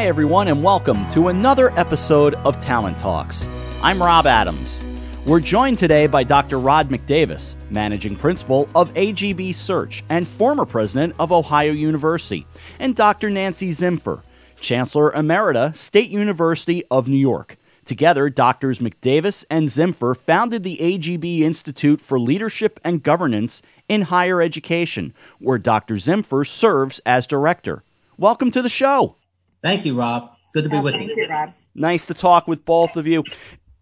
Hi, everyone, and welcome to another episode of Talent Talks. I'm Rob Adams. We're joined today by Dr. Rod McDavis, Managing Principal of AGB Search and former President of Ohio University, and Dr. Nancy Zimpher, Chancellor Emerita, State University of New York. Together, Doctors McDavis and Zimpher founded the AGB Institute for Leadership and Governance in Higher Education, where Dr. Zimpher serves as director. Welcome to the show. Thank you, Rob. It's good to be with Thank you. you, Rob. Nice to talk with both of you.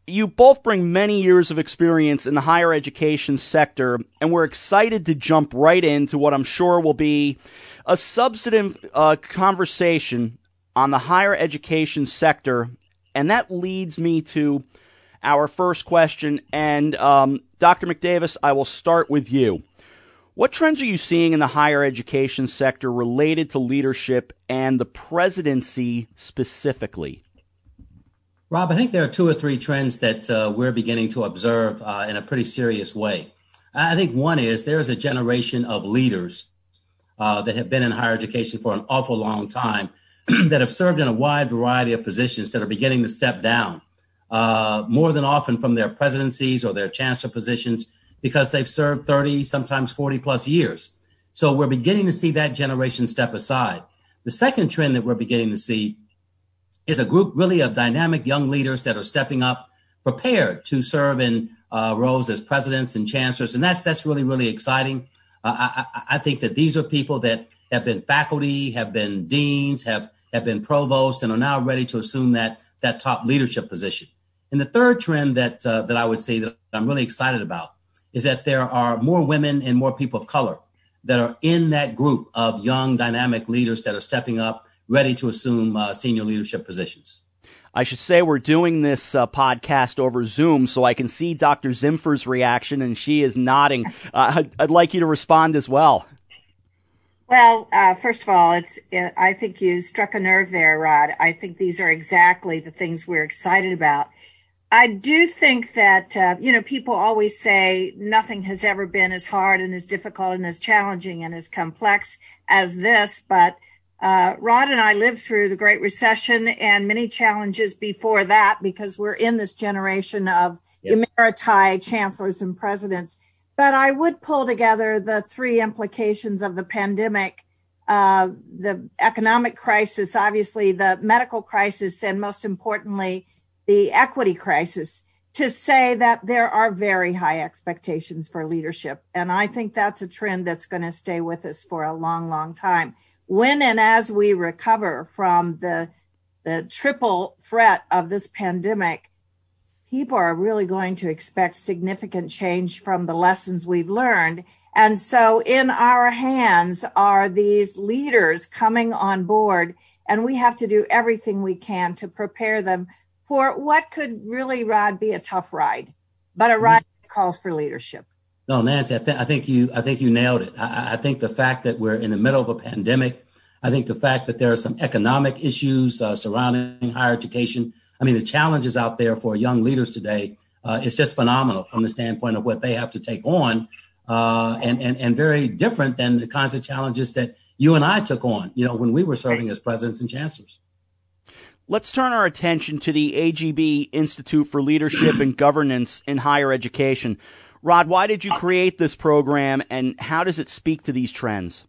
You both bring many years of experience in the higher education sector, and we're excited to jump right into what I'm sure will be a substantive uh, conversation on the higher education sector. And that leads me to our first question. And um, Dr. McDavis, I will start with you. What trends are you seeing in the higher education sector related to leadership and the presidency specifically? Rob, I think there are two or three trends that uh, we're beginning to observe uh, in a pretty serious way. I think one is there's a generation of leaders uh, that have been in higher education for an awful long time that have served in a wide variety of positions that are beginning to step down uh, more than often from their presidencies or their chancellor positions because they've served 30, sometimes 40 plus years. So we're beginning to see that generation step aside. The second trend that we're beginning to see is a group really of dynamic young leaders that are stepping up, prepared to serve in uh, roles as presidents and chancellors, and that's that's really really exciting. Uh, I, I, think that these are people that have been faculty, have been deans, have have been provosts, and are now ready to assume that that top leadership position. And the third trend that uh, that I would say that I'm really excited about is that there are more women and more people of color that are in that group of young dynamic leaders that are stepping up ready to assume uh, senior leadership positions. I should say we're doing this uh, podcast over Zoom, so I can see Dr. Zimpher's reaction, and she is nodding. Uh, I'd, I'd, like you to respond as well. Well, uh, first of all, it's. It, I think you struck a nerve there, Rod. I think these are exactly the things we're excited about. I do think that uh, you know people always say nothing has ever been as hard and as difficult and as challenging and as complex as this, but uh, Rod and I lived through the Great Recession and many challenges before that because we're in this generation of yep. emeriti chancellors and presidents. But I would pull together the three implications of the pandemic uh, the economic crisis, obviously, the medical crisis, and most importantly, the equity crisis to say that there are very high expectations for leadership. And I think that's a trend that's going to stay with us for a long, long time when and as we recover from the the triple threat of this pandemic, people are really going to expect significant change from the lessons we've learned. And so in our hands are these leaders coming on board, and we have to do everything we can to prepare them for what could really, Rod, be a tough ride, but a ride that calls for leadership. No, Nancy, I, th- I think you I think you nailed it. I, I think the fact that we're in the middle of a pandemic, I think the fact that there are some economic issues uh, surrounding higher education. I mean, the challenges out there for young leaders today uh, is just phenomenal from the standpoint of what they have to take on, uh, and and and very different than the kinds of challenges that you and I took on. You know, when we were serving as presidents and chancellors. Let's turn our attention to the AGB Institute for Leadership and Governance in Higher Education. Rod, why did you create this program and how does it speak to these trends?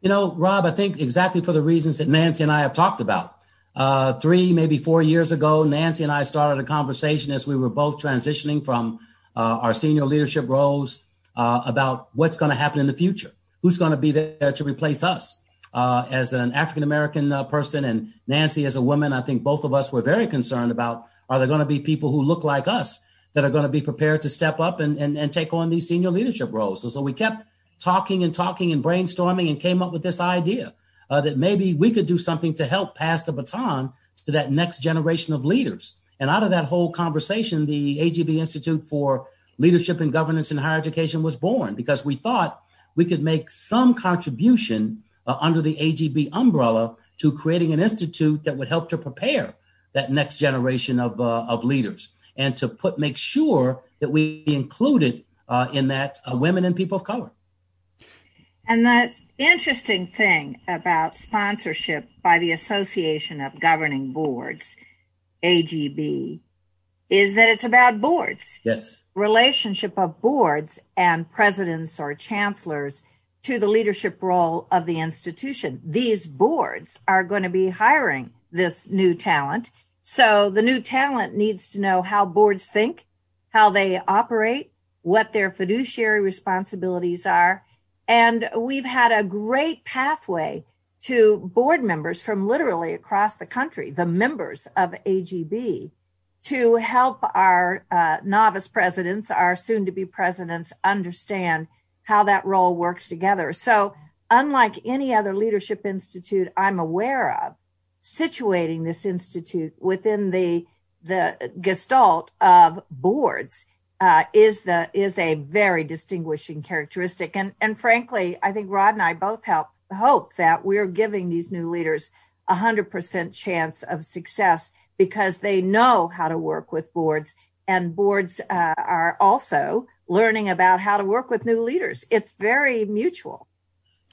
You know, Rob, I think exactly for the reasons that Nancy and I have talked about. Uh, three, maybe four years ago, Nancy and I started a conversation as we were both transitioning from uh, our senior leadership roles uh, about what's going to happen in the future. Who's going to be there to replace us? Uh, as an African American uh, person and Nancy as a woman, I think both of us were very concerned about are there going to be people who look like us that are going to be prepared to step up and, and, and take on these senior leadership roles. So, so we kept talking and talking and brainstorming and came up with this idea uh, that maybe we could do something to help pass the baton to that next generation of leaders. And out of that whole conversation, the AGB Institute for Leadership and Governance in Higher Education was born because we thought we could make some contribution uh, under the AGB umbrella to creating an institute that would help to prepare that next generation of, uh, of leaders and to put make sure that we included uh, in that uh, women and people of color. And the interesting thing about sponsorship by the Association of Governing Boards, AGB, is that it's about boards. Yes. Relationship of boards and presidents or chancellors to the leadership role of the institution. These boards are going to be hiring this new talent. So the new talent needs to know how boards think, how they operate, what their fiduciary responsibilities are. And we've had a great pathway to board members from literally across the country, the members of AGB, to help our uh, novice presidents, our soon to be presidents, understand how that role works together. So, unlike any other leadership institute I'm aware of, situating this institute within the the gestalt of boards uh, is the is a very distinguishing characteristic. And and frankly, I think Rod and I both help hope that we're giving these new leaders a hundred percent chance of success because they know how to work with boards, and boards uh, are also learning about how to work with new leaders. It's very mutual.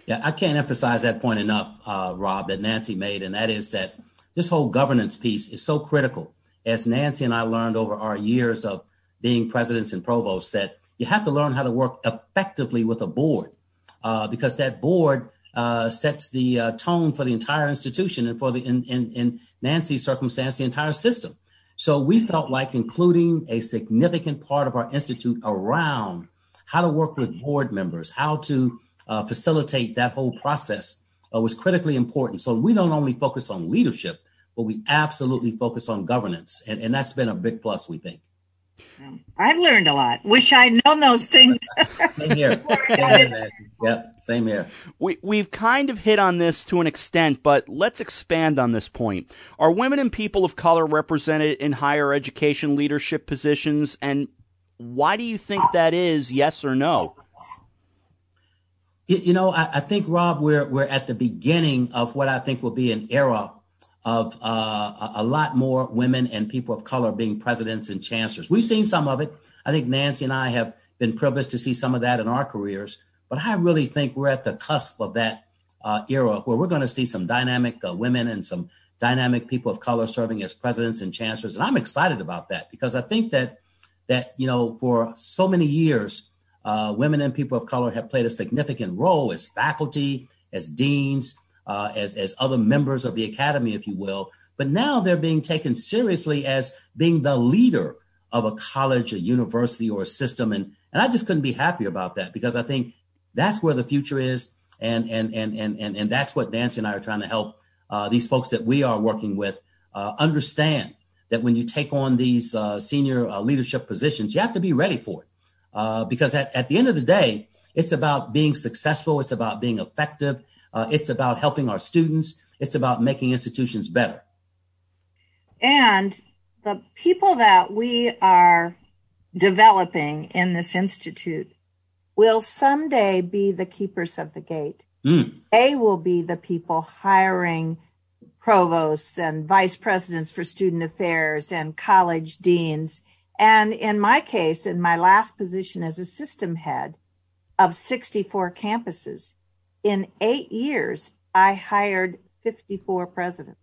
Yeah, I can't emphasize that point enough, uh, Rob, that Nancy made, and that is that this whole governance piece is so critical. As Nancy and I learned over our years of being presidents and provosts, that you have to learn how to work effectively with a board uh, because that board uh, sets the uh, tone for the entire institution and for the in, in, in Nancy's circumstance, the entire system. So we felt like including a significant part of our institute around how to work with board members, how to uh, facilitate that whole process uh, was critically important. So we don't only focus on leadership, but we absolutely focus on governance. And, and that's been a big plus, we think. I've learned a lot. Wish I'd known those things. same here. Same here yep, same here. We we've kind of hit on this to an extent, but let's expand on this point. Are women and people of color represented in higher education leadership positions, and why do you think that is? Yes or no? You know, I, I think Rob, we're we're at the beginning of what I think will be an era of uh, a lot more women and people of color being presidents and chancellors. We've seen some of it. I think Nancy and I have been privileged to see some of that in our careers. But I really think we're at the cusp of that uh, era where we're going to see some dynamic uh, women and some dynamic people of color serving as presidents and chancellors. And I'm excited about that because I think that that you know for so many years, uh, women and people of color have played a significant role as faculty, as deans, uh, as, as other members of the academy, if you will. But now they're being taken seriously as being the leader of a college, a university, or a system. And, and I just couldn't be happier about that because I think that's where the future is. And, and, and, and, and, and that's what Nancy and I are trying to help uh, these folks that we are working with uh, understand that when you take on these uh, senior uh, leadership positions, you have to be ready for it. Uh, because at, at the end of the day, it's about being successful, it's about being effective, uh, it's about helping our students. It's about making institutions better. And the people that we are developing in this institute will someday be the keepers of the gate. Mm. They will be the people hiring provosts and vice presidents for student affairs and college deans. And in my case, in my last position as a system head of 64 campuses, in eight years, I hired 54 presidents.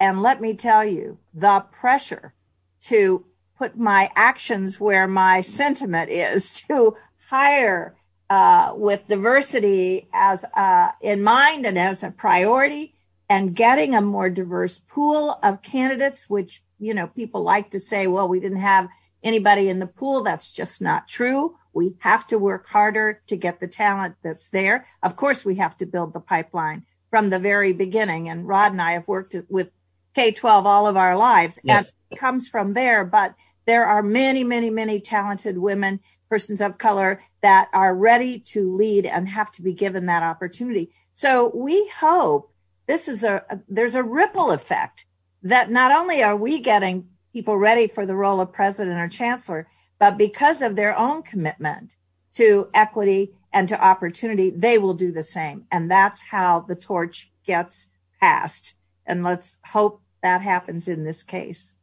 And let me tell you, the pressure to put my actions where my sentiment is to hire uh, with diversity as uh, in mind and as a priority and getting a more diverse pool of candidates, which, you know, people like to say, well, we didn't have anybody in the pool. That's just not true. We have to work harder to get the talent that's there. Of course, we have to build the pipeline from the very beginning. And Rod and I have worked with K 12 all of our lives. Yes. And it comes from there. But there are many, many, many talented women, persons of color that are ready to lead and have to be given that opportunity. So we hope this is a, there's a ripple effect that not only are we getting people ready for the role of president or chancellor, but because of their own commitment to equity and to opportunity, they will do the same. And that's how the torch gets passed. And let's hope that happens in this case.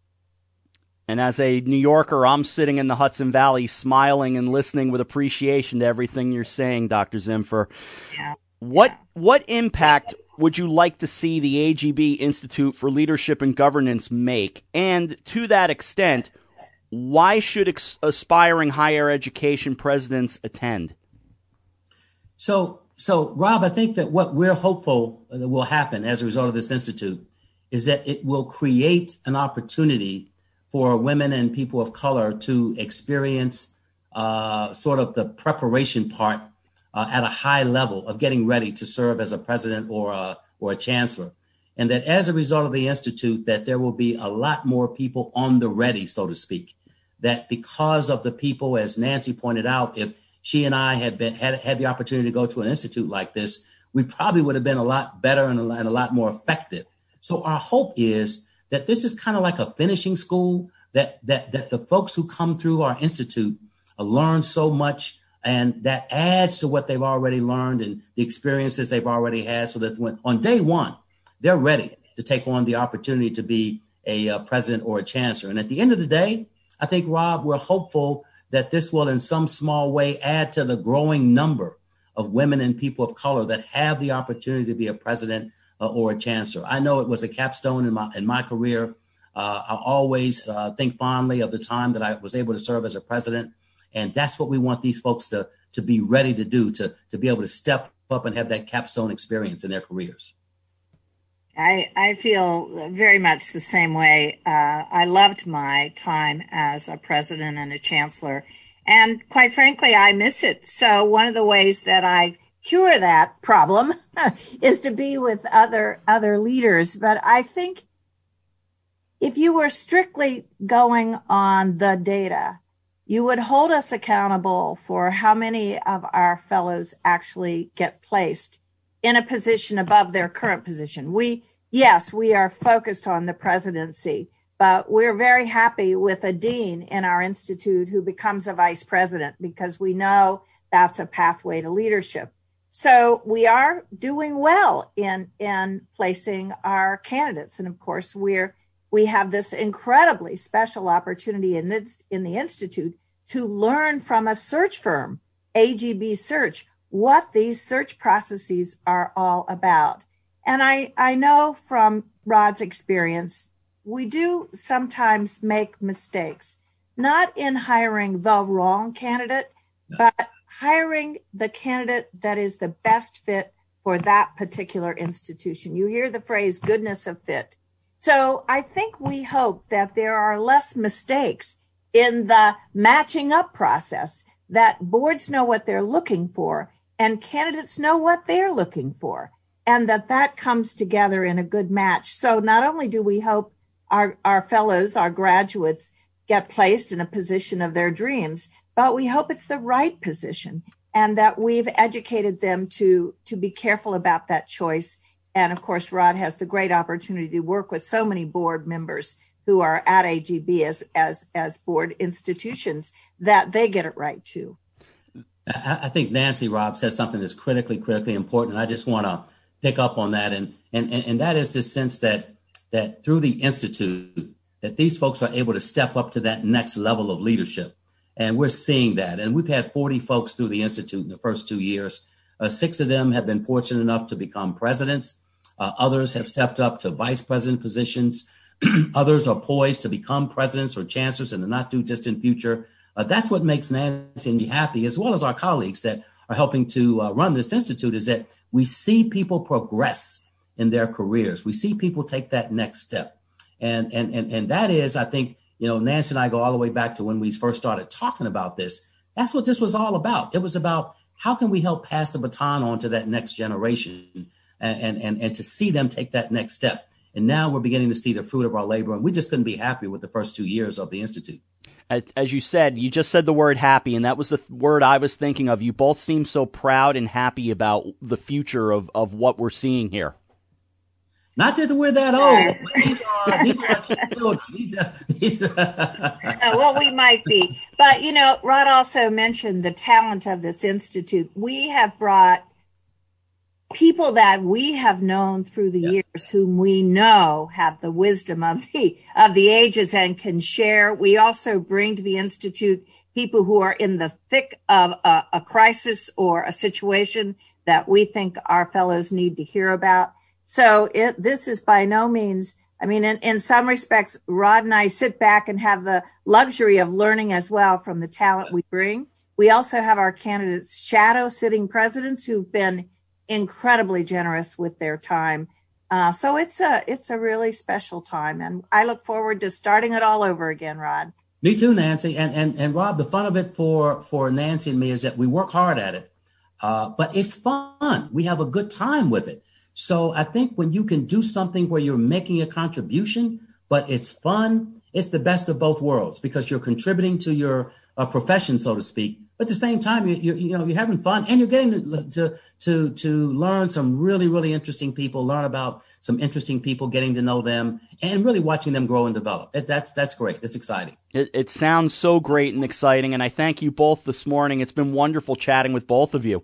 And as a New Yorker, I'm sitting in the Hudson Valley smiling and listening with appreciation to everything you're saying, Dr. Zimpher. Yeah. What yeah. what impact would you like to see the AGB Institute for Leadership and Governance make? And to that extent, why should ex- aspiring higher education presidents attend? So, so Rob, I think that what we're hopeful that will happen as a result of this institute is that it will create an opportunity for women and people of color to experience uh, sort of the preparation part uh, at a high level of getting ready to serve as a president or a, or a chancellor. And that as a result of the institute, that there will be a lot more people on the ready, so to speak. That because of the people, as Nancy pointed out, if she and I had been had had the opportunity to go to an institute like this, we probably would have been a lot better and a, and a lot more effective. So our hope is that this is kind of like a finishing school that that that the folks who come through our institute learn so much and that adds to what they've already learned and the experiences they've already had so that when on day one they're ready to take on the opportunity to be a, uh, president or a chancellor. And at the end of the day i think rob we're hopeful that this will in some small way add to the growing number of women and people of color that have the opportunity to be a president uh, or a chancellor. I know it was a capstone in my in my career. Uh, i always uh, think fondly of the time that i was able to serve as a president. And that's what we want these folks to, to be ready to do, to, to be able to step up and have that capstone experience in their careers. I, I feel very much the same way. Uh, I loved my time as a president and a chancellor. And quite frankly, I miss it. So one of the ways that I cure that problem is to be with other, other leaders. But I think if you were strictly going on the data, you would hold us accountable for how many of our fellows actually get placed in a position above their current position. We, yes, we are focused on the presidency, but we're very happy with a dean in our institute who becomes a vice president because we know that's a pathway to leadership. So we are doing well in, in placing our candidates. And of course, we're we have this incredibly special opportunity in this in the institute to learn from a search firm, AGB Search, what these search processes are all about. And I, I know from Rod's experience, we do sometimes make mistakes, not in hiring the wrong candidate, but hiring the candidate that is the best fit for that particular institution. You hear the phrase goodness of fit. So I think we hope that there are less mistakes in the matching up process that boards know what they're looking for and candidates know what they're looking for and that that comes together in a good match. So not only do we hope our, our fellows, our graduates get placed in a position of their dreams, but we hope it's the right position and that we've educated them to, to be careful about that choice and of course, Rod has the great opportunity to work with so many board members who are at AGB as as as board institutions that they get it right too. I think Nancy Rob says something that's critically, critically important. And I just want to pick up on that, and and and that is this sense that that through the institute, that these folks are able to step up to that next level of leadership, and we're seeing that. And we've had 40 folks through the institute in the first two years. Uh, six of them have been fortunate enough to become presidents. Uh, others have stepped up to vice president positions. others are poised to become presidents or chancellors in the not too distant future. Uh, that's what makes Nancy and me happy, as well as our colleagues that are helping to uh, run this institute, is that we see people progress in their careers. We see people take that next step. And, and, and, and that is, I think, you know, Nancy and I go all the way back to when we first started talking about this. That's what this was all about. It was about how can we help pass the baton on to that next generation and, and, and to see them take that next step. And now we're beginning to see the fruit of our labor. And we just couldn't be happy with the first two years of the Institute. As, as you said, you just said the word happy, and that was the th- word I was thinking of. You both seem so proud and happy about the future of, of what we're seeing here. Not that we're that old, these are, these are children. These are, these are uh, well, we might be. But, you know, Rod also mentioned the talent of this institute. We have brought people that we have known through the yeah. years whom we know have the wisdom of the of the ages and can share we also bring to the institute people who are in the thick of a, a crisis or a situation that we think our fellows need to hear about so it, this is by no means I mean, in, in some respects, Rod and I sit back and have the luxury of learning as well from the talent we bring. We also have our candidates shadow sitting presidents who've been incredibly generous with their time. Uh, so it's a it's a really special time, and I look forward to starting it all over again, Rod. Me too, Nancy. And and and Rob, the fun of it for for Nancy and me is that we work hard at it, uh, but it's fun. We have a good time with it. So I think when you can do something where you're making a contribution, but it's fun, it's the best of both worlds because you're contributing to your uh, profession, so to speak, but at the same time, you, you, you know, you're having fun and you're getting to, to, to, to learn some really, really interesting people, learn about some interesting people, getting to know them and really watching them grow and develop. It, that's, that's great. That's exciting. It, it sounds so great and exciting. And I thank you both this morning. It's been wonderful chatting with both of you.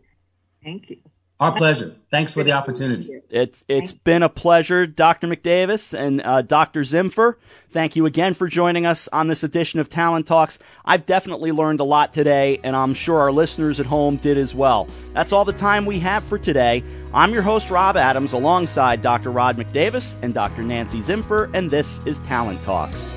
Thank you. Our pleasure. Thanks for the opportunity. It's it's been a pleasure, Dr. McDavis and uh, Dr. Zimpher. Thank you again for joining us on this edition of Talent Talks. I've definitely learned a lot today, and I'm sure our listeners at home did as well. That's all the time we have for today. I'm your host, Rob Adams, alongside Dr. Rod McDavis and Dr. Nancy Zimpher, and this is Talent Talks.